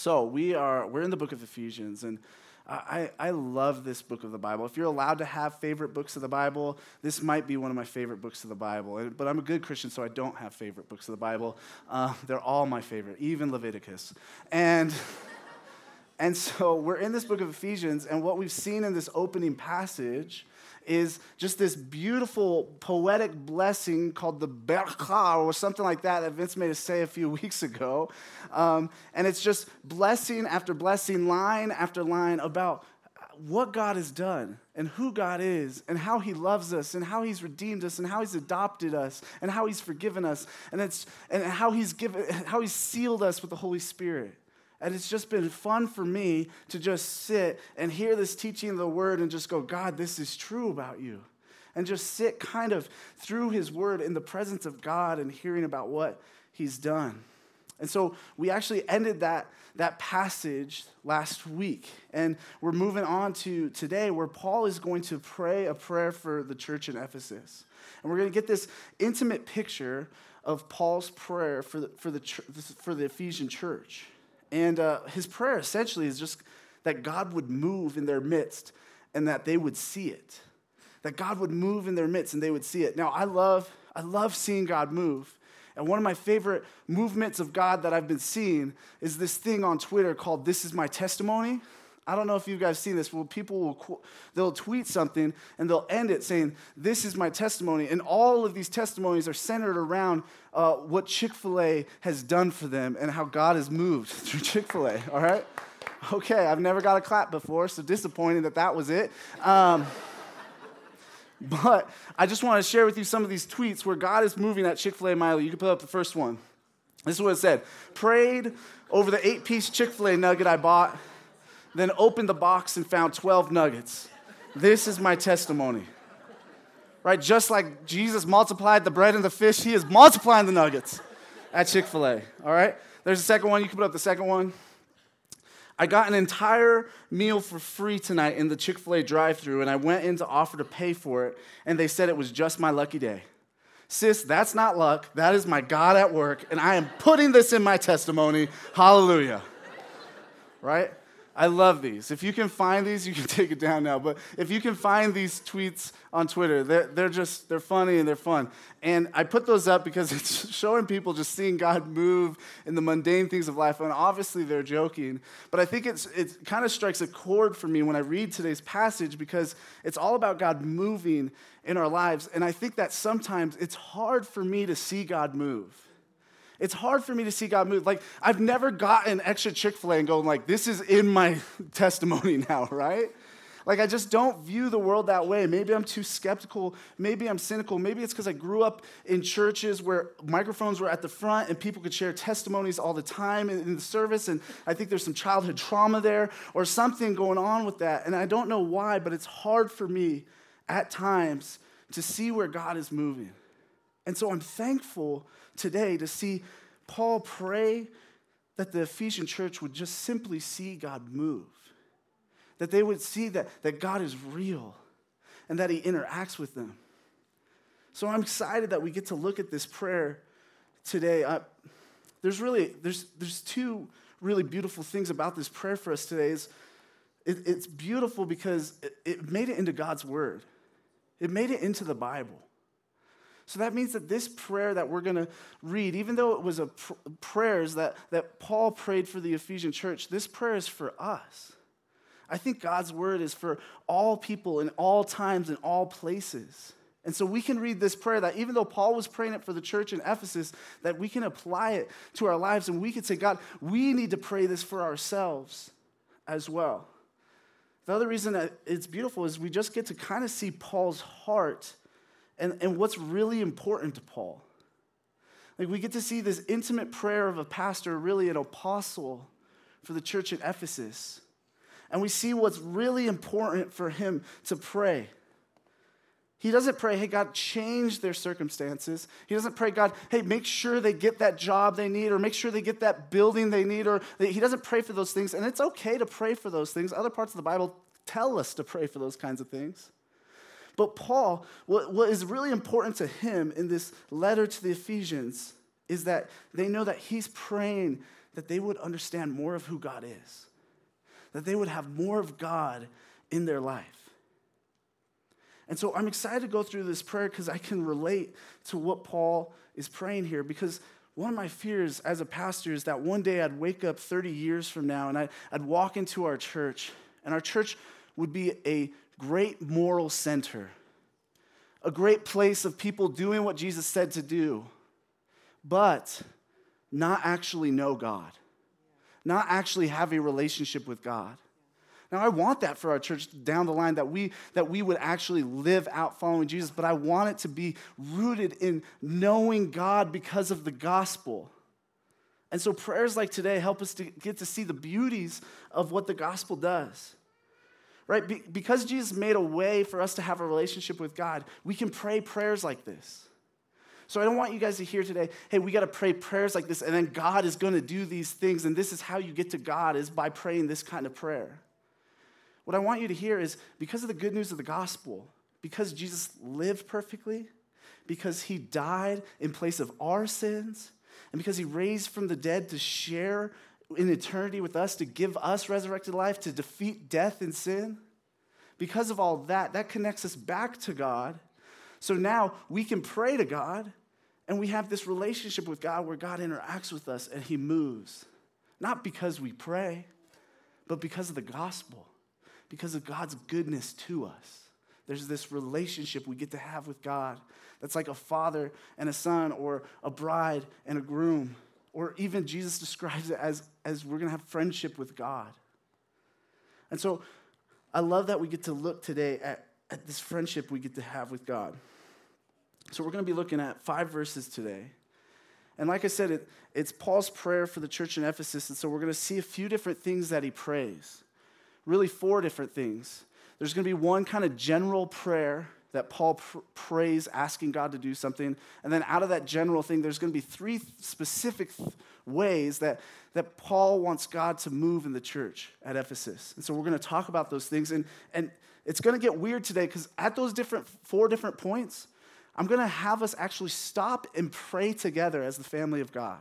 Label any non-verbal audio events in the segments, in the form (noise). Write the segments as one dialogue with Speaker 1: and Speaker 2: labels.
Speaker 1: So we are we're in the book of Ephesians, and I, I love this book of the Bible. If you're allowed to have favorite books of the Bible, this might be one of my favorite books of the Bible. But I'm a good Christian, so I don't have favorite books of the Bible. Uh, they're all my favorite, even Leviticus. And (laughs) and so we're in this book of Ephesians, and what we've seen in this opening passage is just this beautiful poetic blessing called the Bercha or something like that that Vince made us say a few (laughs) weeks ago. Um, and it's just blessing after blessing, line after line about what God has done and who God is and how he loves us and how he's redeemed us and how he's adopted us and how he's forgiven us and, it's, and how, he's given, how he's sealed us with the Holy Spirit. And it's just been fun for me to just sit and hear this teaching of the word and just go, God, this is true about you. And just sit kind of through his word in the presence of God and hearing about what he's done. And so we actually ended that, that passage last week. And we're moving on to today where Paul is going to pray a prayer for the church in Ephesus. And we're going to get this intimate picture of Paul's prayer for the, for the, for the Ephesian church. And uh, his prayer essentially is just that God would move in their midst and that they would see it. That God would move in their midst and they would see it. Now, I love, I love seeing God move. And one of my favorite movements of God that I've been seeing is this thing on Twitter called This Is My Testimony. I don't know if you guys seen this. Well, people will they'll tweet something and they'll end it saying, "This is my testimony," and all of these testimonies are centered around uh, what Chick Fil A has done for them and how God has moved (laughs) through Chick Fil A. All right, okay. I've never got a clap before, so disappointing that that was it. Um, (laughs) but I just want to share with you some of these tweets where God is moving at Chick Fil A Milo. You can put up the first one. This is what it said: Prayed over the eight-piece Chick Fil A nugget I bought then opened the box and found 12 nuggets. This is my testimony. Right? Just like Jesus multiplied the bread and the fish, he is multiplying the nuggets at Chick fil A. All right? There's a second one. You can put up the second one. I got an entire meal for free tonight in the Chick fil A drive through, and I went in to offer to pay for it, and they said it was just my lucky day. Sis, that's not luck. That is my God at work, and I am putting this in my testimony. Hallelujah. Right? I love these. If you can find these, you can (laughs) take it down now. But if you can find these tweets on Twitter, they're, they're just, they're funny and they're fun. And I put those up because (laughs) it's showing people just seeing God move in the mundane things of life. And obviously they're joking. But I think it's, it kind of strikes a chord for me when I read today's passage because it's all about God moving in our lives. And I think that sometimes it's hard for me to see God move it's hard for me to see God move. Like, I've never gotten extra Chick fil A and going, like, this is in my (laughs) testimony now, right? Like, I just don't view the world that way. Maybe I'm too skeptical. Maybe I'm cynical. Maybe it's because I grew up in churches where microphones were at the front and people could share testimonies all the time in, in the service. And I think there's some childhood trauma there or something going on with that. And I don't know why, but it's hard for me at times to see where God is moving. And so I'm thankful today to see Paul pray that the Ephesian church would just simply see God move, that they would see that, that God is real and that he interacts with them. So I'm excited that we get to look at this prayer today. I, there's really there's there's two really beautiful things about this prayer for us today. Is it, it's beautiful because it, it made it into God's word. It made it into the Bible. So that means that this prayer that we're going to read, even though it was a pr- prayers that, that Paul prayed for the Ephesian church, this prayer is for us. I think God's word is for all people in all times in all places. And so we can read this prayer that even though Paul was praying it for the church in Ephesus, that we can apply it to our lives and we can say, God, we need to pray this for ourselves as well. The other reason that it's beautiful is we just get to kind of see Paul's heart and, and what's really important to Paul. Like we get to see this intimate prayer of a pastor, really an apostle for the church at Ephesus. And we see what's really important for him to pray. He doesn't pray, hey, God, change their circumstances. He doesn't pray, God, hey, make sure they get that job they need or make sure they get that building they need. Or he doesn't pray for those things. And it's okay to pray for those things. Other parts of the Bible tell us to pray for those kinds of things. But Paul, what, what is really important to him in this letter to the Ephesians is that they know that he's praying that they would understand more of who God is, that they would have more of God in their life. And so I'm excited to go through this prayer because I can relate to what Paul is praying here. Because one of my fears as a pastor is that one day I'd wake up 30 years from now and I'd, I'd walk into our church, and our church would be a great moral center, a great place of people doing what Jesus said to do, but not actually know God, not actually have a relationship with God. Now, I want that for our church down the line that we, that we would actually live out following Jesus, but I want it to be rooted in knowing God because of the gospel. And so, prayers like today help us to get to see the beauties of what the gospel does. Right? Be- because Jesus made a way for us to have a relationship with God, we can pray prayers like this. So I don't want you guys to hear today, hey, we got to pray prayers like this, and then God is going to do these things, and this is how you get to God is by praying this kind of prayer. What I want you to hear is because of the good news of the gospel, because Jesus lived perfectly, because he died in place of our sins, and because he raised from the dead to share in eternity with us, to give us resurrected life, to defeat death and sin, because of all that, that connects us back to God. So now we can pray to God and we have this relationship with God where God interacts with us and he moves. Not because we pray, but because of the gospel, because of God's goodness to us. There's this relationship we get to have with God that's like a father and a son, or a bride and a groom, or even Jesus describes it as, as we're gonna have friendship with God. And so I love that we get to look today at, at this friendship we get to have with God. So we're going to be looking at five verses today. And like I said, it, it's Paul's prayer for the church in Ephesus. And so we're going to see a few different things that he prays. Really, four different things. There's going to be one kind of general prayer that Paul pr- prays, asking God to do something. And then out of that general thing, there's going to be three specific th- ways that, that Paul wants God to move in the church at Ephesus. And so we're going to talk about those things. And, and it's going to get weird today because at those different four different points, I'm going to have us actually stop and pray together as the family of God.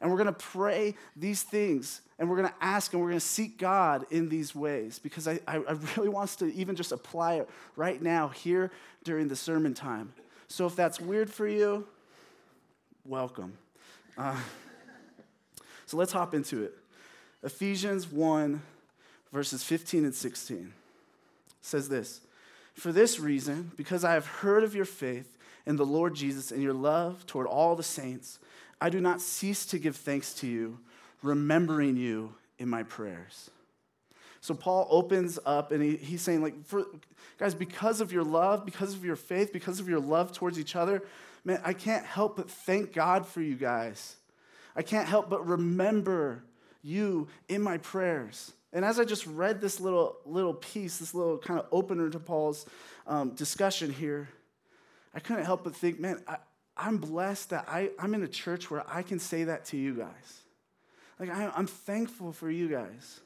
Speaker 1: And we're going to pray these things and we're going to ask and we're going to seek God in these ways because I, I really want us to even just apply it right now here during the sermon time. So if that's weird for you, welcome. Uh, so let's hop into it. Ephesians 1, verses 15 and 16 says this For this reason, because I have heard of your faith in the Lord Jesus and your love toward all the saints, I do not cease to give thanks to you, remembering you in my prayers. So Paul opens up and he, he's saying, like, for, guys, because of your love, because of your faith, because of your love towards each other, man, I can't help but thank God for you guys. I can't help but remember you in my prayers. And as I just read this little, little piece, this little kind of opener to Paul's um, discussion here, I couldn't help but think, man, I, I'm blessed that I, I'm in a church where I can say that to you guys. Like, I, I'm thankful for you guys.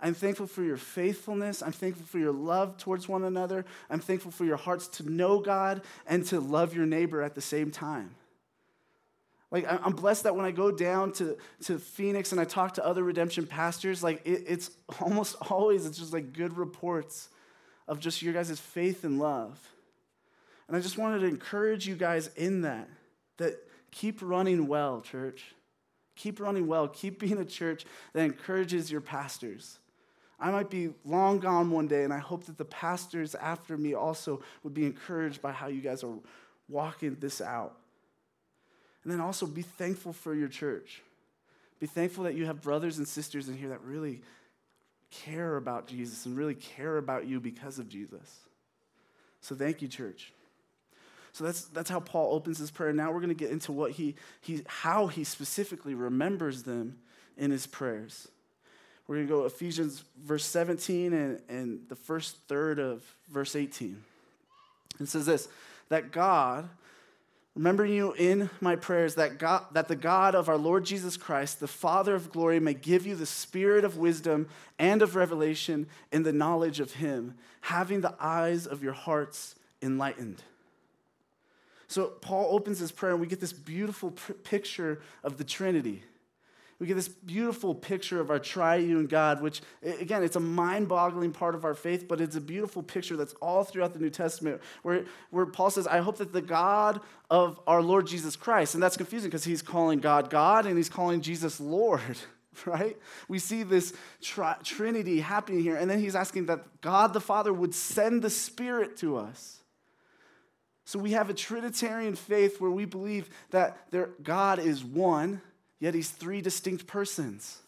Speaker 1: I'm thankful for your faithfulness. I'm thankful for your love towards one another. I'm thankful for your hearts to know God and to love your neighbor at the same time. Like, I'm blessed that when I go down to, to Phoenix and I talk to other redemption pastors, like, it, it's (laughs) almost always, it's just like good reports of just your guys' faith and love. And I just wanted to encourage you guys in that, that keep running well, church. Keep running well. Keep being a church that encourages your pastors. I might be long gone one day, and I hope that the pastors after me also would be encouraged by how you guys are walking this out. And then also be thankful for your church. Be thankful that you have brothers and sisters in here that really care about Jesus and really care about you because of Jesus. So thank you, church. So that's, that's how Paul opens his prayer. Now we're going to get into what he, he, how he specifically remembers them in his prayers. We're going to go Ephesians verse 17 and, and the first third of verse 18. It says this that God, remembering you in my prayers, that, God, that the God of our Lord Jesus Christ, the Father of glory, may give you the spirit of wisdom and of revelation in the knowledge of him, having the eyes of your hearts enlightened so Paul opens his prayer, and we get this beautiful pr- picture of the Trinity. We get this beautiful picture of our triune God, which, again, it's a mind boggling part of our faith, but it's a beautiful picture that's all throughout the New Testament, where, where Paul says, I hope that the God of our Lord Jesus Christ, and that's confusing because he's calling God God and he's calling Jesus Lord, (laughs) right? We see this tri- Trinity happening here, and then he's asking that God the Father would send the Spirit to us. So we have a Trinitarian faith where we believe that there, God is one Yet he's three distinct persons.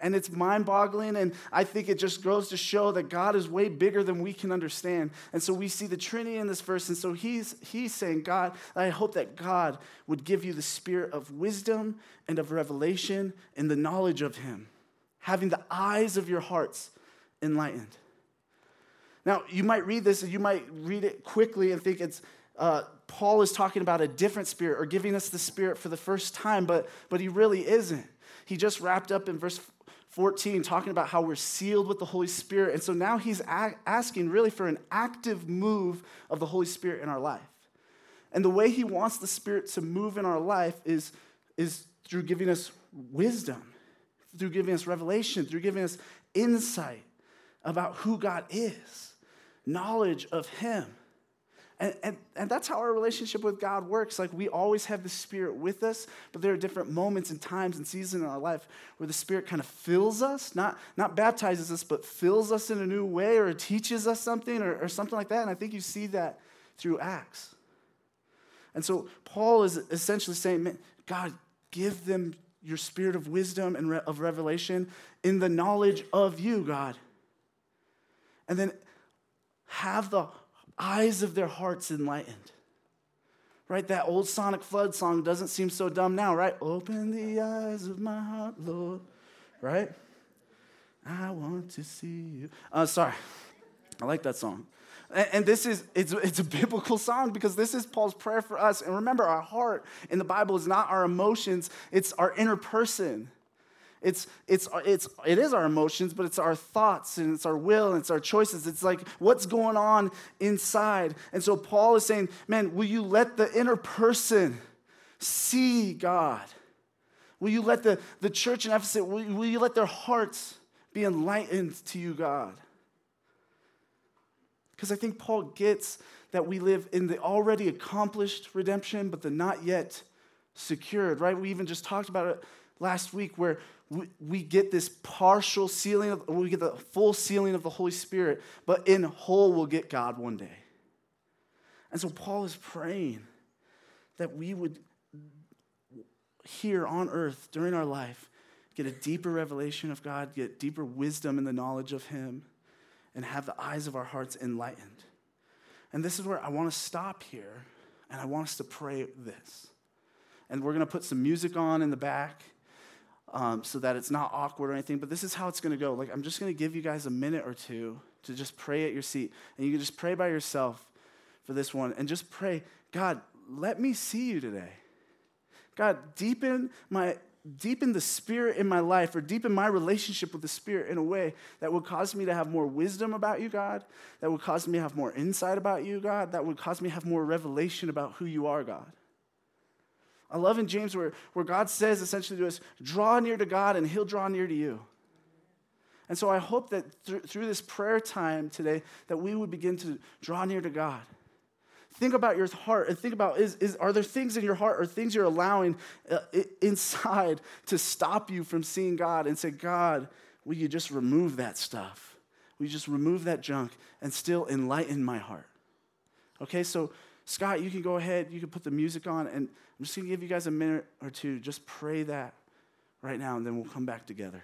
Speaker 1: And it's mind boggling, and I think it just goes to show that God is way bigger than we can understand. And so we see the Trinity in this verse, and so he's, he's saying, God, I hope that God would give you the spirit of wisdom and of revelation and the knowledge of him, having the eyes of your hearts enlightened. Now, you might read this and you might read it quickly and think it's uh, Paul is talking about a different spirit or giving us the spirit for the first time, but, but he really isn't. He just wrapped up in verse 14 talking about how we're sealed with the Holy Spirit. And so now he's a- asking really for an active move of the Holy Spirit in our life. And the way he wants the Spirit to move in our life is, is through giving us wisdom, through giving us revelation, through giving us insight about who God is, knowledge of him. And, and, and that's how our relationship with God works. Like we always have the Spirit with us, but there are different moments and times and seasons in our life where the Spirit kind of fills us, not, not baptizes us, but fills us in a new way or teaches us something or, or something like that. And I think you see that through Acts. And so Paul is essentially saying, God, give them your spirit of wisdom and re- of revelation in the knowledge of you, God. And then have the eyes of their hearts enlightened. Right? That old Sonic Flood song doesn't seem so dumb now, right? Open the eyes of my heart, Lord. Right? I want to see you. Uh, sorry. I like that song. And this is, it's, it's a biblical song because this is Paul's prayer for us. And remember, our heart in the Bible is not our emotions, it's our inner person. It's, it's, it's, it is our emotions, but it's our thoughts and it's our will and it's our choices. It's like what's going on inside. And so Paul is saying, man, will you let the inner person see God? Will you let the, the church in Ephesus, will, will you let their hearts be enlightened to you, God? Because I think Paul gets that we live in the already accomplished redemption, but the not yet secured, right? We even just talked about it last week where we, we get this partial sealing, of, we get the full sealing of the Holy Spirit, but in whole we'll get God one day. And so Paul is praying that we would, here on earth during our life, get a deeper revelation of God, get deeper wisdom in the knowledge of Him, and have the eyes of our hearts enlightened. And this is where I want to stop here, and I want us to pray this. And we're going to put some music on in the back um, so that it's not awkward or anything. But this is how it's going to go. Like, I'm just going to give you guys a minute or two to just pray at your seat. And you can just pray by yourself for this one and just pray, God, let me see you today. God, deepen my deepen the spirit in my life or deepen my relationship with the spirit in a way that would cause me to have more wisdom about you god that would cause me to have more insight about you god that would cause me to have more revelation about who you are god I love in James where, where God says essentially to us, draw near to God and he'll draw near to you. And so I hope that through, through this prayer time today that we would begin to draw near to God. Think about your heart and think about is, is, are there things in your heart or things you're allowing uh, inside to stop you from seeing God and say, God, will you just remove that stuff? Will you just remove that junk and still enlighten my heart? Okay, so Scott, you can go ahead, you can put the music on, and I'm just going to give you guys a minute or two. Just pray that right now, and then we'll come back together.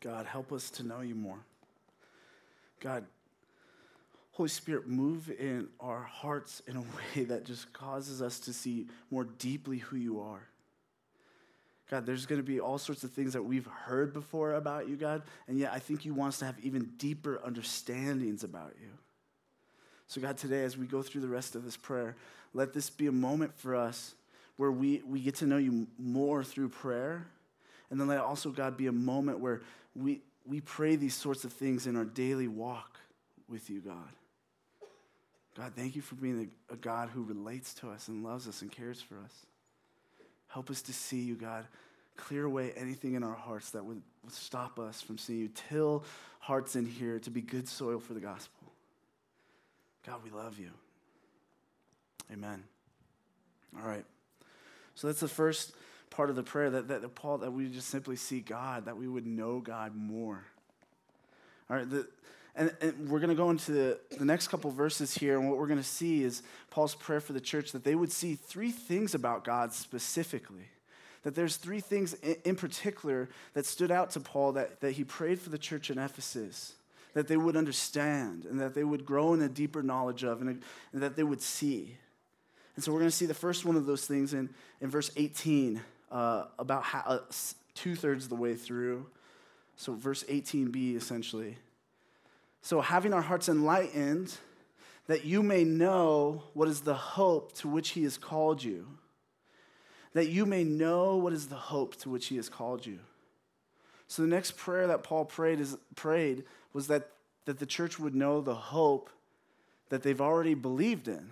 Speaker 1: God, help us to know you more. God, Holy Spirit, move in our hearts in a (laughs) way that just causes us to see more deeply who you are. God, there's going to be all sorts of things that we've heard before about you, God, and yet I think you want us to have even deeper understandings about you. So, God, today, as we go through the rest of this prayer, let this be a moment for us where we, we get to know you more through prayer. And then let also, God, be a moment where we, we pray these sorts of things in our daily walk with you, God. God, thank you for being a, a God who relates to us and loves us and cares for us. Help us to see you, God. Clear away anything in our hearts that would, would stop us from seeing you. Till hearts in here to be good soil for the gospel. God, we love you. Amen. All right. So that's the first part of the prayer that, that, Paul, that we just simply see God, that we would know God more. All right. The, and, and, we're going to go into the, the next couple verses here, and what we're going to see is Paul's prayer for the church that they would see three things about God specifically. That there's three things in, in particular that stood out to Paul that, that he prayed for the church in Ephesus, that they would understand, and that they would grow in a deeper knowledge of, and, and that they would see. And so we're going to see the first one of those things in, in verse 18, uh, about uh, two thirds of the way through. So, verse 18b, essentially. So, having our hearts enlightened, that you may know what is the hope to which he has called you. That you may know what is the hope to which he has called you. So, the next prayer that Paul prayed, is, prayed was that, that the church would know the hope that they've already believed in.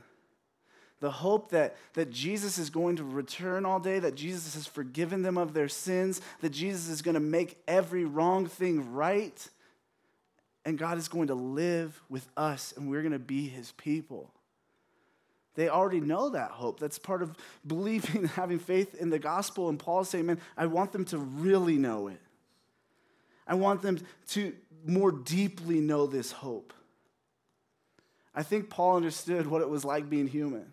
Speaker 1: The hope that, that Jesus is going to return all day, that Jesus has forgiven them of their sins, that Jesus is going to make every wrong thing right and God is going to live with us, and we're going to be his people. They already know that hope. That's part of believing (laughs) having faith in the gospel. And Paul's saying, man, I want them to really know it. I want them to more deeply know this hope. I think Paul understood what it was like being human.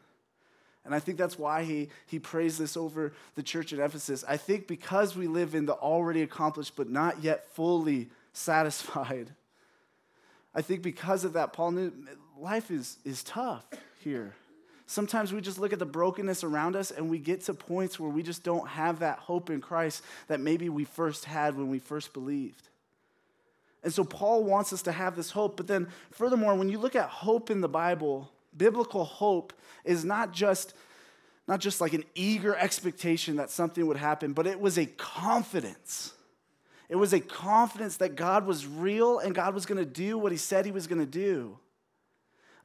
Speaker 1: And I think that's why he, he prays this over the church at Ephesus. I think because we live in the already accomplished but not yet fully satisfied I think because of that, Paul knew life is, is tough here. Sometimes we just look at the brokenness around us and we get to points where we just don't have that hope in Christ that maybe we first had when we first believed. And so Paul wants us to have this hope. But then, furthermore, when you look at hope in the Bible, biblical hope is not just not just like an eager expectation that something would happen, but it was a confidence it was a confidence that God was real and God was going to do what he said he was going to do.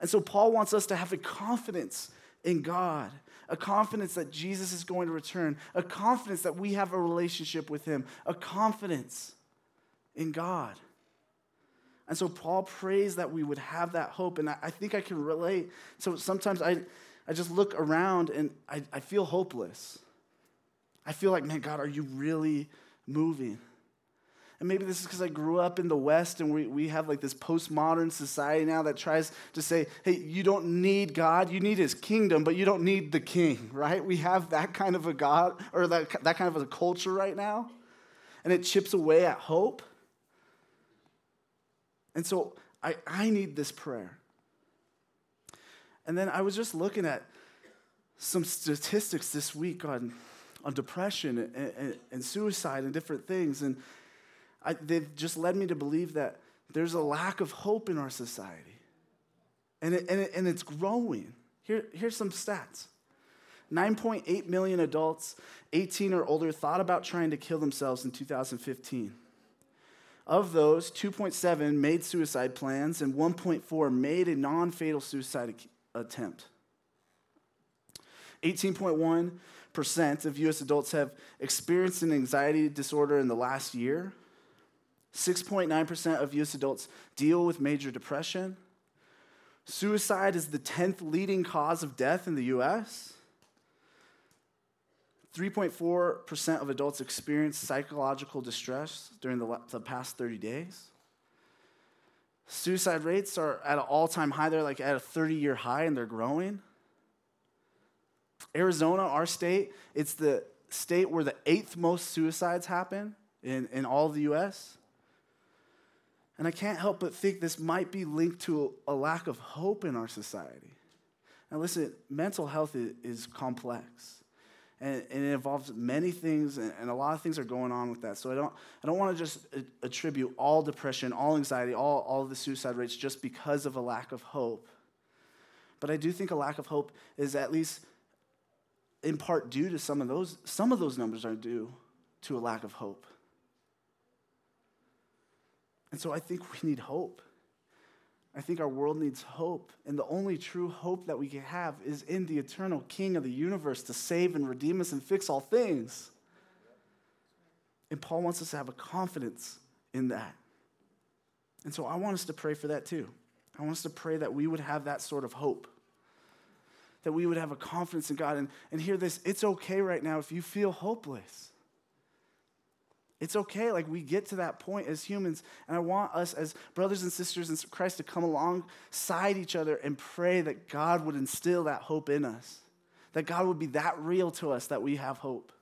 Speaker 1: And so Paul wants us to have a confidence in God, a confidence that Jesus is going to return, a confidence that we have a relationship with him, a confidence in God. And so Paul prays that we would have that hope. And I, I think I can relate. So sometimes I, I just look around and I, I feel hopeless. I feel like, man, God, are you really moving? And maybe this is because I grew up in the West and we, we have like this postmodern society now that tries to say, hey, you don't need God, you need his kingdom, but you don't need the king, (laughs) right? We have that kind of a God or that, that kind of a culture right now. And it chips away at hope. And so I, I need this prayer. And then I was just looking at some statistics this week on, on depression and, and, and suicide and different things. And I, they've just led me to believe that there's a lack of hope in our society. And, it, and, it, and it's growing. Here, here's some stats 9.8 million adults 18 or older thought about trying to kill themselves in 2015. Of those, 2.7 made suicide plans and 1.4 made a non fatal suicide attempt. 18.1% of US adults have experienced an anxiety disorder in the last year. 6.9% of US adults deal with major depression. Suicide is the 10th leading cause of death in the US. 3.4% of adults experience psychological distress during the, the past 30 days. Suicide rates are at an all time high. They're like at a 30 year high and they're growing. Arizona, our state, it's the state where the eighth most suicides happen in, in all of the US. And I can't help but think this might be linked to a, lack of hope in our society. Now, listen, mental health is complex. And, and, it involves many things, and, and, a lot of things are going on with that. So I don't, I don't want to just attribute all depression, all anxiety, all, all the suicide rates just because of a lack of hope. But I do think a lack of hope is at least in part due to some of those, some of those numbers are due to a lack of hope. And so I think we need hope. I think our world needs hope. And the only true hope that we can have is in the eternal King of the universe to save and redeem us and fix all things. And Paul wants us to have a confidence in that. And so I want us to pray for that too. I want us to pray that we would have that sort of hope, that we would have a confidence in God. And, and hear this it's okay right now if you feel hopeless. It's okay. Like we get to that point as humans. And I want us as brothers and sisters in Christ to come alongside each other and pray that God would instill that hope in us, that God would be that real to us that we have hope.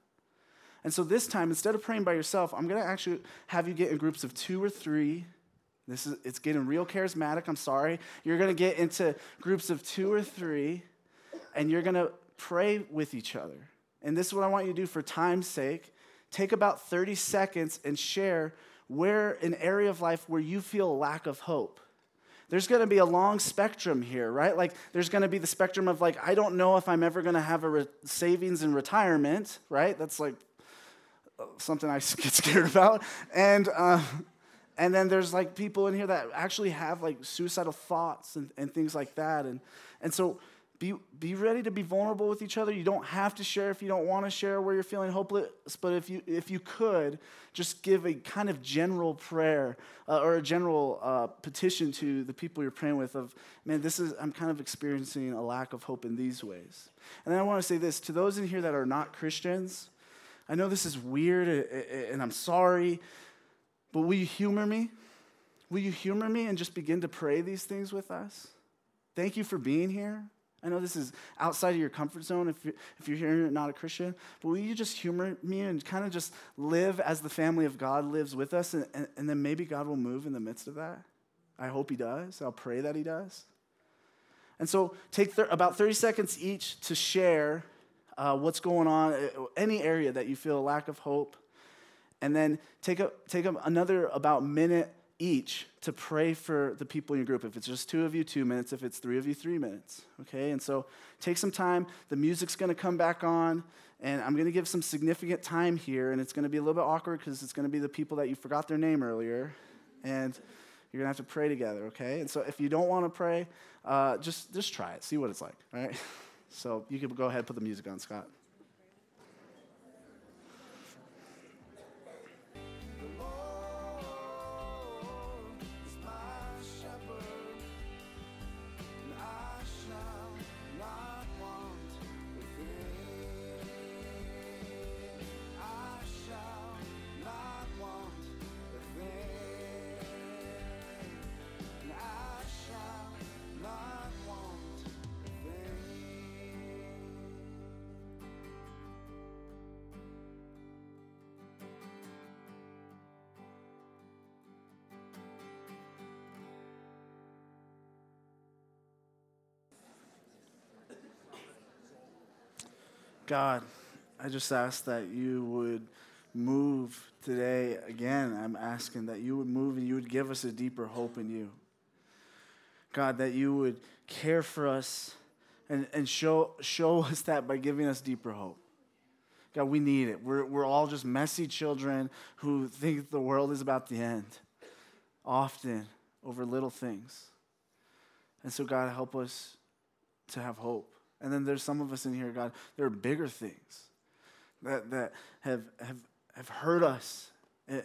Speaker 1: And so this time, instead of praying by yourself, I'm going to actually have you get in groups of two or three. This is it's getting real charismatic. I'm sorry. You're going to get into groups of two or three, and you're going to pray with each other. And this is what I want you to do for time's sake take about 30 seconds and share where an area of life where you feel a lack of hope. There's going to be a long spectrum here, right? Like there's going to be the spectrum of like I don't know if I'm ever going to have a re- savings and retirement, right? That's like something I (laughs) get scared about. And uh, and then there's like people in here that actually have like suicidal thoughts and, and things like that. And and so be, be ready to be vulnerable with each other. You don't have to share if you don't want to share where you're feeling hopeless, but if you, if you could, just give a kind of general prayer uh, or a general uh, petition to the people you're praying with of, man, this is, I'm kind of experiencing a lack of hope in these ways. And then I want to say this to those in here that are not Christians, I know this is weird and I'm sorry, but will you humor me? Will you humor me and just begin to pray these things with us? Thank you for being here. I know this is outside of your comfort zone if you're, if you're and you're not a Christian, but will you just humor me and kind of just live as the family of God lives with us, and, and, and then maybe God will move in the midst of that? I hope He does. I'll pray that He does. And so take about 30 seconds each to share uh, what's going on, uh, any area that you feel a lack of hope, and then take, a, take a, another about minute each to pray for the people in your group. If it's just two of you, two minutes. If it's three of you, three minutes. Okay? And so take some time. The music's going to come back on, and I'm going to give some significant time here, and it's going to be a little bit awkward because it's going to be the people that you forgot their name earlier, and you're going to have to pray together, okay? And so if you don't want to pray, uh, just, just try it. See what it's like, all right? (laughs) So you can go ahead put the music on, Scott. God, I just ask that you would move today again. I'm asking that you would move and you would give us a deeper hope in you. God, that you would care for us and, and show, show (laughs) us that by giving us deeper hope. God, we need it. We're, we're all just messy children who think the world is about the end, often over little things. And so, God, help us to have hope. And then there's some of us in here, God, there are bigger things that, that have, have, have hurt us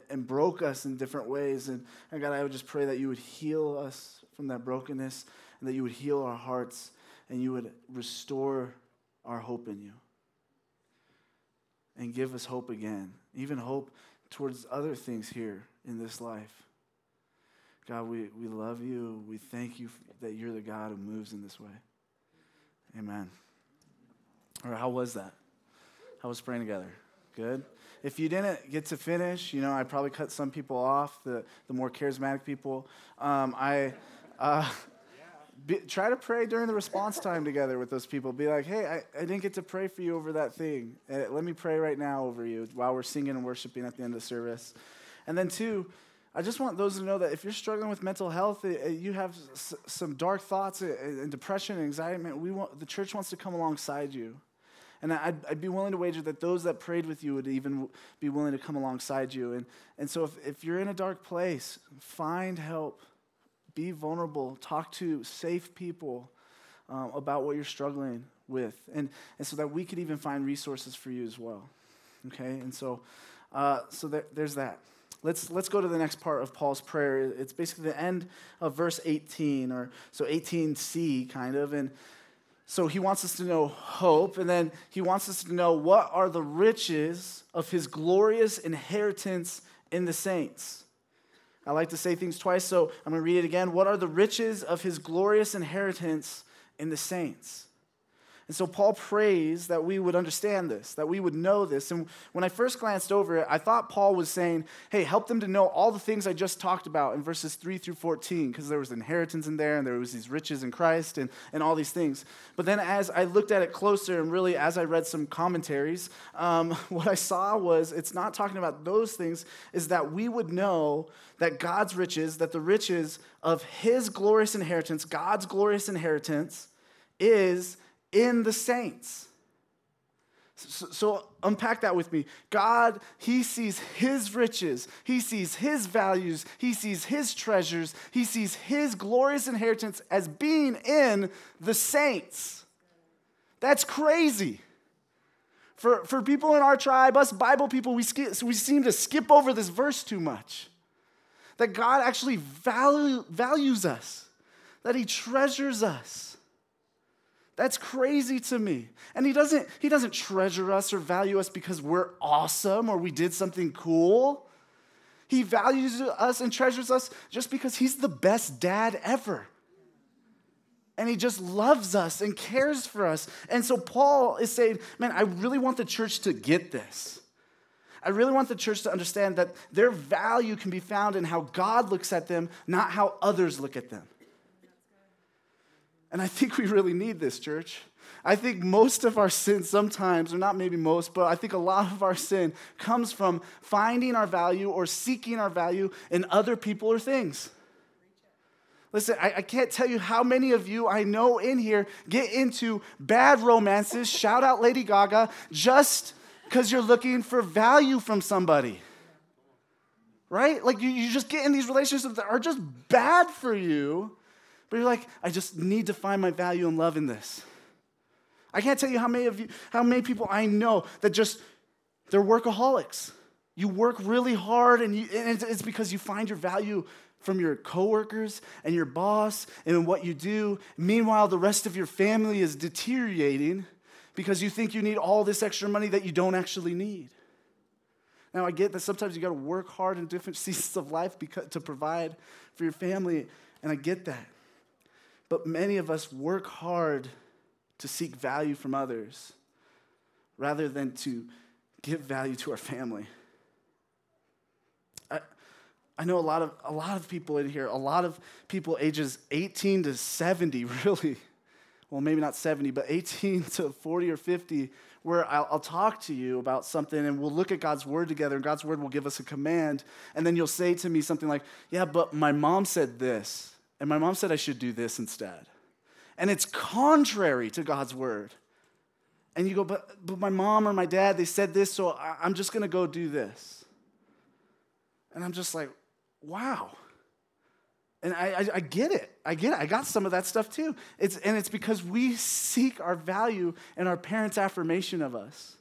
Speaker 1: and, broke us in different ways. And, and God, I would just pray that you would heal us from that brokenness and that you would heal our hearts and you would restore our hope in you. And give us hope again, even hope towards other things here in this life. God, we, we love you. We thank you that you're the God who moves in this way. Amen. Or how was that? How was praying together? Good. If you didn't get to finish, you know, I probably cut some people off, the, the more charismatic people. Um, I uh, be, try to pray during the response time together with those people. Be like, hey, I, I didn't get to pray for you over that thing. Uh, let me pray right now over you while we're singing and worshiping at the end of the service. And then, two, I just want those to know that if you're struggling with mental health, uh, you have some dark thoughts uh, and depression and anxiety, we want, the church wants to come alongside you. And I'd, I'd, be willing to wager that those that prayed with you would even be willing to come alongside you. And, and so if, if you're in a dark place, find help, be vulnerable, talk to safe people um, about what you're struggling with. And, and so that we could even find resources for you as well. Okay? And so, uh, so there, there's that. Let's, let's go to the next part of Paul's prayer. It's basically the end of verse 18, or so 18c, kind of. And so he wants us to know hope, and then he wants us to know what are the riches of his glorious inheritance in the saints. I like to say things twice, so I'm going to read it again. What are the riches of his glorious inheritance in the saints? And so Paul prays that we would understand this, that we would know this. And when I first glanced over it, I thought Paul was saying, hey, help them to know all the things I just talked about in verses 3 through 14, because there was inheritance in there and there was these riches in Christ and, and all these things. But then as I looked at it closer and really as I read some commentaries, um, (laughs) what I saw was it's not talking about those things, is that we would know that God's riches, that the riches of his glorious inheritance, God's glorious inheritance, is in the saints. So, so, unpack that with me. God, He sees His riches, He sees His values, He sees His treasures, He sees His glorious inheritance as being in the saints. That's crazy. For, for people in our tribe, us Bible people, we, skip, we seem to skip over this verse too much. That God actually value, values us, that He treasures us. That's crazy to me. And he doesn't, he doesn't treasure us or value us because we're awesome or we did something cool. He values us and treasures us just because he's the best dad ever. And he just loves us and cares for us. And so Paul is saying, man, I really want the church to get this. I really want the church to understand that their value can be found in how God looks at them, not how others look at them. And I think we really need this, church. I think most of our sin sometimes, or not maybe most, but I think a lot of our sin comes from finding our value or seeking our value in other people or things. Listen, I, I, can't tell you how many of you I know in here get into bad romances, shout out Lady Gaga, just because you're looking for value from somebody. Right? Like you, you just get in these relationships that are just bad for you but you're like, I just need to find my value and love in this. I can't tell you how many of you, how many people I know that just they're workaholics. You work really hard, and, you, and it's because you find your value from your coworkers and your boss and what you do. Meanwhile, the rest of your family is deteriorating because you think you need all this extra money that you don't actually need. Now, I get that sometimes you got to work hard in different (laughs) seasons of life because, to provide for your family, and I get that. But many of us work hard to seek value from others rather than to give value to our family. I, I know a lot of a lot of people in here, a lot of people ages 18 to 70, (laughs) really. Well, maybe not 70, but 18 (laughs) to 40 or 50, where I'll, I'll, talk to you about something and we'll look at God's word together, and God's word will give us a command. And then you'll say to me something like, Yeah, but my mom said this. And my mom said I should do this instead. And it's contrary to God's word. And you go, but, but my mom or my dad, they said this, so I, I'm just to go do this. And I'm just like, wow. And I, I, I, get it. I get it. I got some of that stuff too. It's, and it's because we seek our value in our parents' affirmation of us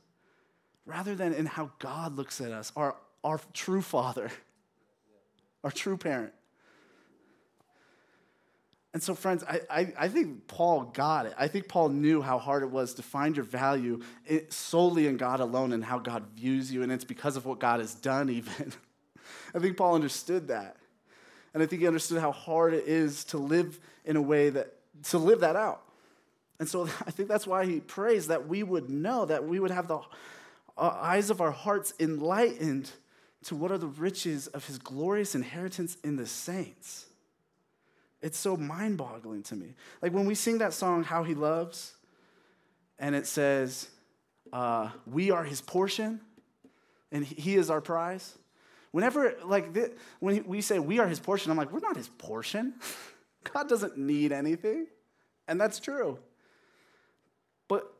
Speaker 1: rather than in how God looks at us, our, our true father, our true parent. And so, friends, I, I, I, think Paul got it. I think Paul knew how hard it was to find your value solely in God alone and how God views you, and it's because of what God has done, (laughs) even. I think Paul understood that. And I think he understood how hard it is to live in a way that, to live that out. And so (laughs) I think that's why he prays that we would know, that we would have the, uh, eyes of our hearts enlightened to what are the riches of his glorious inheritance in the saints. It's so mind boggling to me. Like when we sing that song, How He Loves, and it says, uh, We are His portion, and He is our prize. Whenever, like, th- when we say we are His portion, I'm like, we're not His portion. (laughs) God doesn't need anything. And that's true. But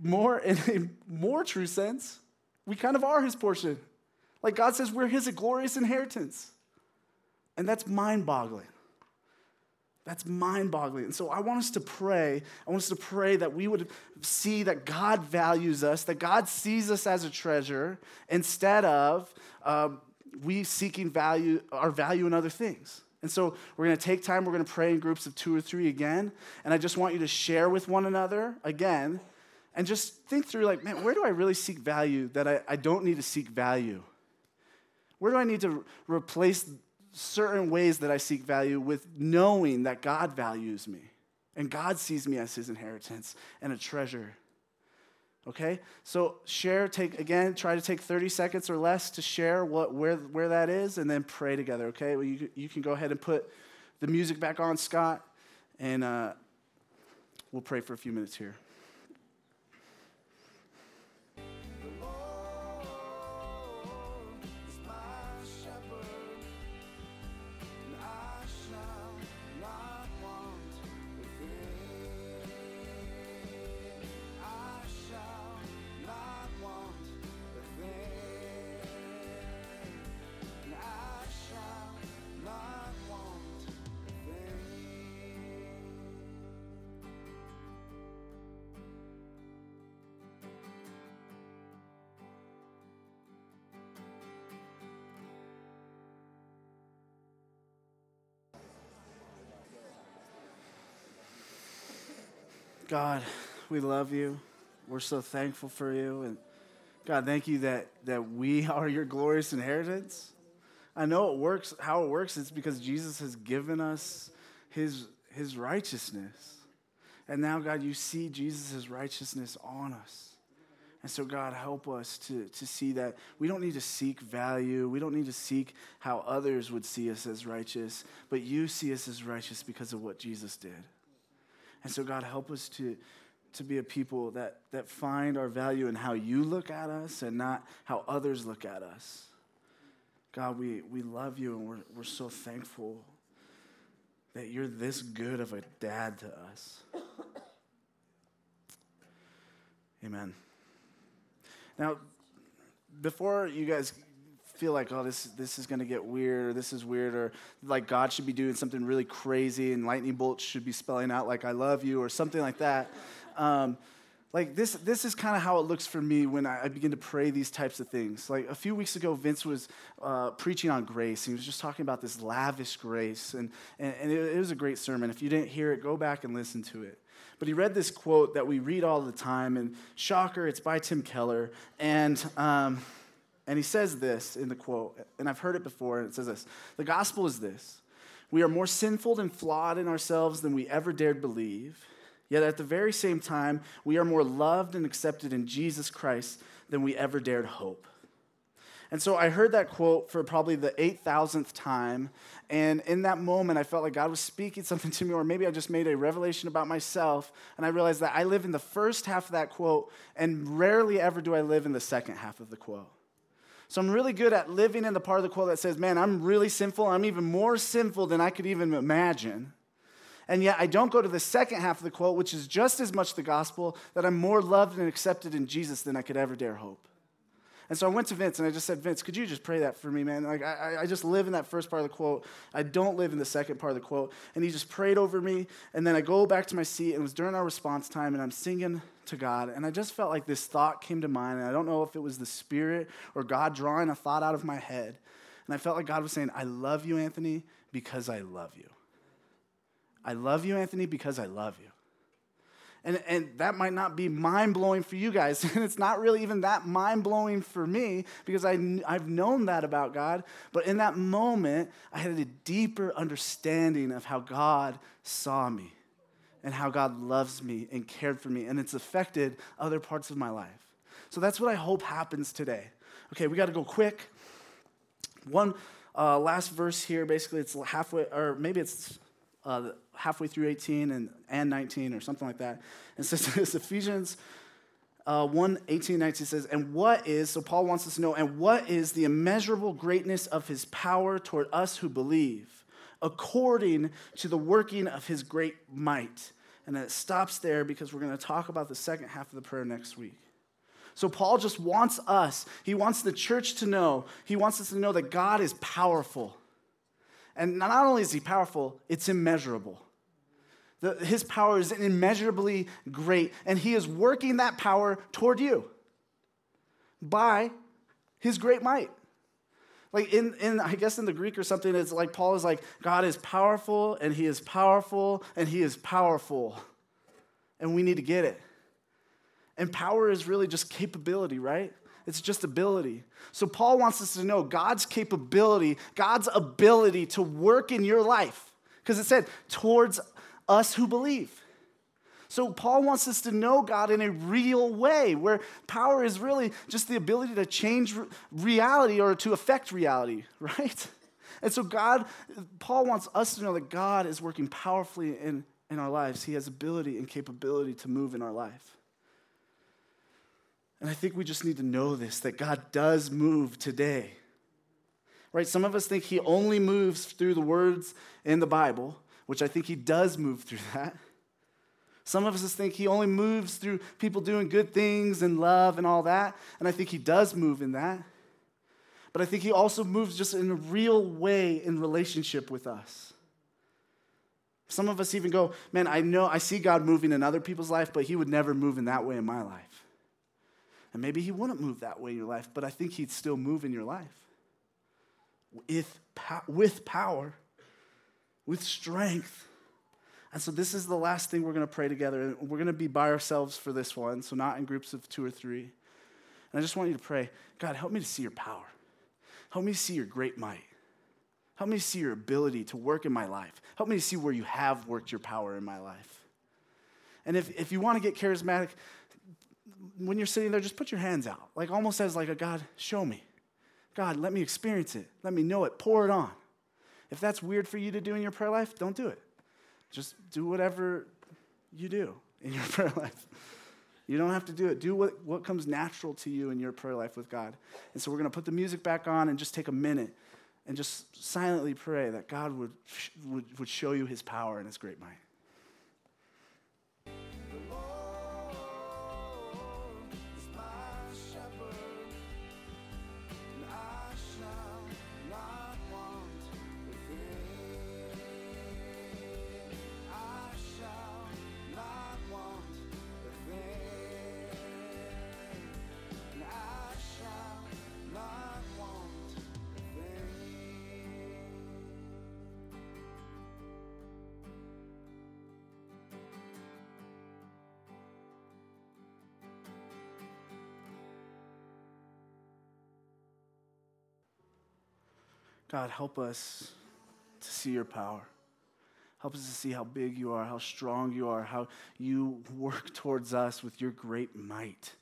Speaker 1: more, in a more true sense, we kind of are His portion. Like God says, we're His glorious inheritance. And that's mind boggling. That's mind boggling. And so I want us to pray. I want us to pray that we would see that God values us, that God sees us as a treasure instead of um, we seeking value, our value in other things. And so we're going to take time. We're going to pray in groups of two or three again. And I just want you to share with one another again and just think through like, man, where do I really seek value that I, I don't need to seek value? Where do I need to replace certain ways that I seek value with knowing that God values me and God sees me as his inheritance and a treasure. Okay? So share, take again, try to take 30 seconds or less to share what where where that is and then pray together, okay? Well, you, you can go ahead and put the music back on, Scott, and uh, we'll pray for a few minutes here. God, we love you. We're so thankful for you. And God, thank you that, that we (laughs) are your glorious inheritance. I know it works, how it works is because Jesus has given us his, his righteousness. And now, God, you see Jesus' righteousness on us. And so, God, help us to, to see that we don't need to seek value. We don't need to seek how others would see us as righteous, but you see us as righteous because of what Jesus did. And so, God, help us to, to be a people that, that find our value in how you look at us and not how others look at us. God, we, we love you and we're, we're so thankful that you're this good of a dad to us. Amen. Now, before you guys feel like, oh, this, this is going to get weird, or this is weird, or like God should be doing something really crazy and lightning bolts should be spelling out like I love you or something like that. Um, like this, this is kind of how it looks for me when I, I, begin to pray these types of things. Like a few weeks ago, Vince was uh, preaching on grace. He was just talking about this lavish grace, and, and, and it, it was a great sermon. If you didn't hear it, go back and listen to it. But he read this quote that we read all the time, and shocker, it's by Tim Keller. And um, and he says this in the quote, and I've heard it before, and it says this The gospel is this we are more sinful and flawed in ourselves than we ever dared believe. Yet at the very same time, we are more loved and accepted in Jesus Christ than we ever dared hope. And so I heard that quote for probably the 8,000th time. And in that moment, I felt like God was speaking something to me, or maybe I just made a revelation about myself. And I realized that I live in the first half of that quote, and rarely ever do I live in the second half of the quote. So I'm really good at living in the part of the quote that says, man, I'm really sinful. I'm even more sinful than I could even imagine. And yet I don't go to the second half of the quote, which is just as much the gospel, that I'm more loved and accepted in Jesus than I could ever dare hope. And so I went to Vince and I just said, Vince, could you just pray that for me, man? Like, I, I just live in that first part of the quote. I don't live in the second part of the quote. And he just prayed over me. And then I go back to my seat, and it was during our response time, and I'm singing to God. And I just felt like this thought came to mind. And I don't know if it was the Spirit or God drawing a thought out of my head. And I felt like God was saying, I love you, Anthony, because I love you. I love you, Anthony, because I love you. And, and that might not be mind blowing for you guys. (laughs) And it's not really even that mind blowing for me because I, I've known that about God. But in that moment, I had a deeper understanding of how God saw me and how God loves me and cared for me. And it's affected other parts of my life. So that's what I hope happens today. Okay, we got to go quick. One uh, last verse here, basically, it's halfway, or maybe it's uh, halfway through 18 and, and 19 or something like that. And says (laughs) it's Ephesians uh, 1 18, 19 says, And what is, so Paul wants us to know, and what is the immeasurable greatness of his power toward us who believe, according to the working of his great might? And it stops there because we're going to talk about the second half of the prayer next week. So Paul just wants us, he wants the church to know, he wants us to know that God is powerful. And not only is he powerful, it's immeasurable. The, his power is immeasurably great, and he is working that power toward you by his great might. Like in, in, I guess in the Greek or something, it's like Paul is like, God is powerful, and he is powerful, and he is powerful. And we need to get it. And power is really just capability, right? It's just ability. So Paul wants us to know God's capability, God's ability to work in your life. Because it said, towards us who believe. So Paul wants us to know God in a real way, where power is really just the ability to change reality or to affect reality, (laughs) right? And so God, Paul wants us to know that God is working powerfully in, in our lives. He has ability and capability to move in our life. And I think we just need to know this that God does move today. Right? Some of us think He only moves through the words in the Bible, which I think He does move through (laughs) that. Some of us think He only moves through people doing good things and love and all that, and I think He does move in that. But I think He also moves just in a real way in relationship with us. Some of us even go, man, I know I see God moving in other people's life, but He would never move in that way in my life. And maybe he wouldn't move that way in your life, but I think he'd still move in your life with, with power, with strength. And so, this is the last thing we're going to pray together. And we're going to be by ourselves for this one, so not in groups of two or three. And I just want you to pray God, help me to see your power. Help me see your great might. Help me see your ability to work in my life. Help me to see where you have worked your power in my life. And if, if you want to get charismatic, when you're sitting there, just put your hands out, like almost as like a God, show me. God, let me experience it. Let me know it. Pour it on. If that's weird for you to do in your prayer life, don't do it. Just do whatever you do in your (laughs) prayer life. You don't have to do it. Do what, what comes natural to you in your prayer life with God. And so we're going to put the music back on and just take a minute and just silently pray that God would, would, would show you his power and his great might. God, help us to see your power. Help us to see how big you are, how strong you are, how you work towards us with your great might.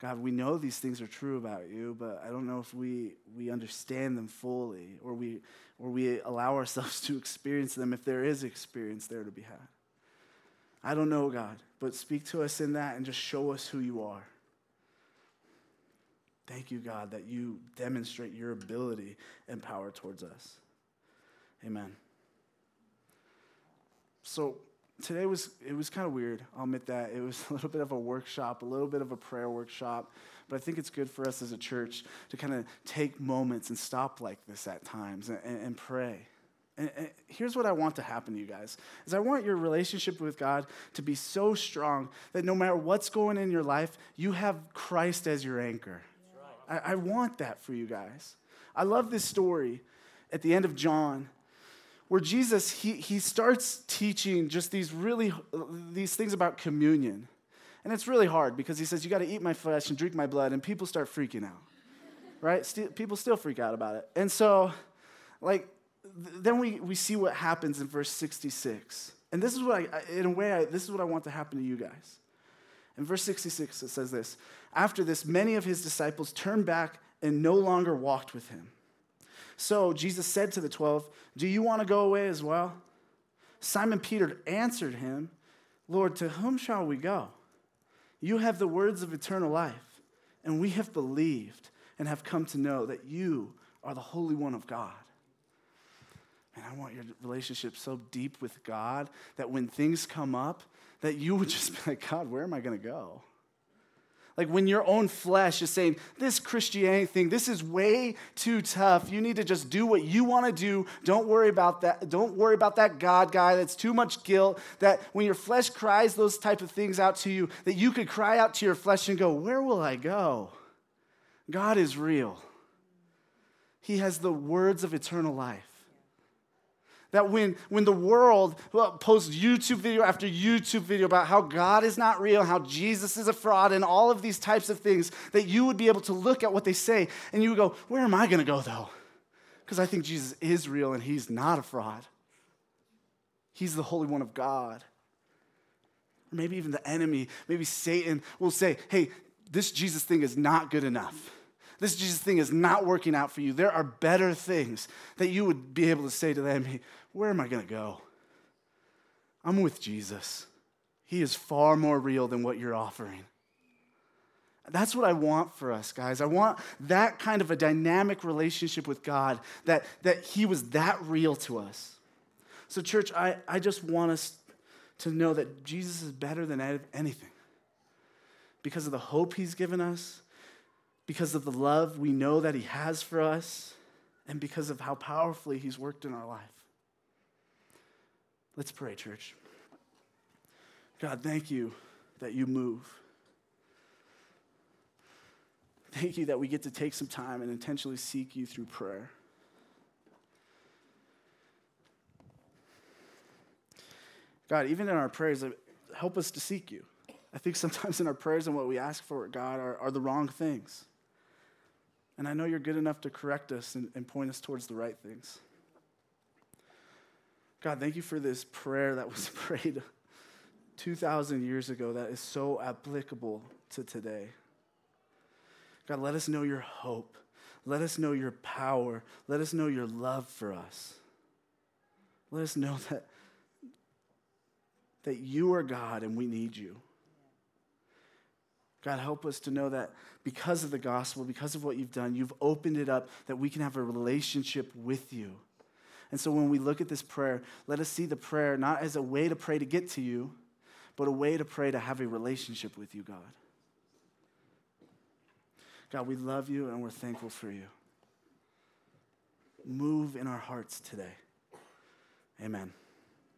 Speaker 1: God, we know these things are true about you, but I don't know if we, we understand them fully or we, or we allow ourselves to experience them if there is experience there to be had. I don't know, God, but speak to us in that and just show us who you are. Thank you, God, that you demonstrate your ability and power towards us. Amen. So today was it was kind of weird. I'll admit that it was (laughs) a little bit of a workshop, a little bit of a prayer workshop. But I think it's good for us as a church to kind of take moments and stop like this at times and, and, pray. And, and, here's what I want to happen to you guys is I want your relationship with God to be so strong that no matter what's going in your life, you have Christ as your anchor. I, I want that for you guys. I love this story at the end of John where Jesus he, he starts teaching just these really these things about communion. And it's really hard because he says you got to eat my flesh and drink my blood and people start freaking out. Right? Still, people still freak out about it. And so like then we, we see what happens in verse 66. And this is what I, in a way, I, this is what I want to happen to you guys. In verse 66, it says this After this, many of his disciples turned back and no longer walked with him. So Jesus said to the twelve, Do you want to go away as well? Simon Peter answered him, Lord, to whom shall we go? You have the words of eternal life, and we have believed and have come to know that you are the Holy One of God. And I want your relationship so deep with God that when things come up, that you would just be like, God, where am I going to go? Like when your own flesh is saying, this Christianity thing, this is way too tough. You need to just do what you want to do. Don't worry about that. Don't worry about that God guy. That's too much guilt. That when your flesh cries those type of things out to you, that you could cry out to your flesh and go, Where will I go? God is real. He has the words of eternal life. That when, when the world posts YouTube video after YouTube video about how God is not real, how Jesus is a fraud, and all of these types of things, that you would be able to look at what they say and you would go, Where am I going to go though? Because I think Jesus is real and he's not a fraud. He's the Holy One of God. Or maybe even the enemy, maybe Satan will say, Hey, this Jesus thing is not good enough this Jesus thing is not working out for you, there are better things that you would be able to say to them, where am I going to go? I'm with Jesus. He is far more real than what you're offering. That's what I want for us, guys. I want that kind of a dynamic relationship with God, that, that He was that real to us. So, church, I, I just want us to know that Jesus is better than anything because of the hope He's given us, because of the love we know that He has for us, and because of how powerfully He's worked in our life. Let's pray, church. God, thank you that you move. Thank you that we get to take some time and intentionally seek you through prayer. God, even in our prayers, help us to seek you. I think sometimes in our prayers and what we ask for, God, are, are the wrong things. And I know you're good enough to correct us and, and point us towards the right things. God, thank you for this prayer that was (laughs) prayed 2,000 years ago that is so applicable to today. God, let us know your hope. Let us know your power. Let us know your love for us. Let us know (laughs) that, that you are God and we need you. God, help us to know that because of the gospel, because of what you've done, you've opened it up that we can have a relationship with you. And so when we look at this prayer, let us see the prayer not as a way to pray to get to you, but a way to pray to have a relationship with you, God. God, we love you and we're thankful for you. Move in our hearts today. Amen.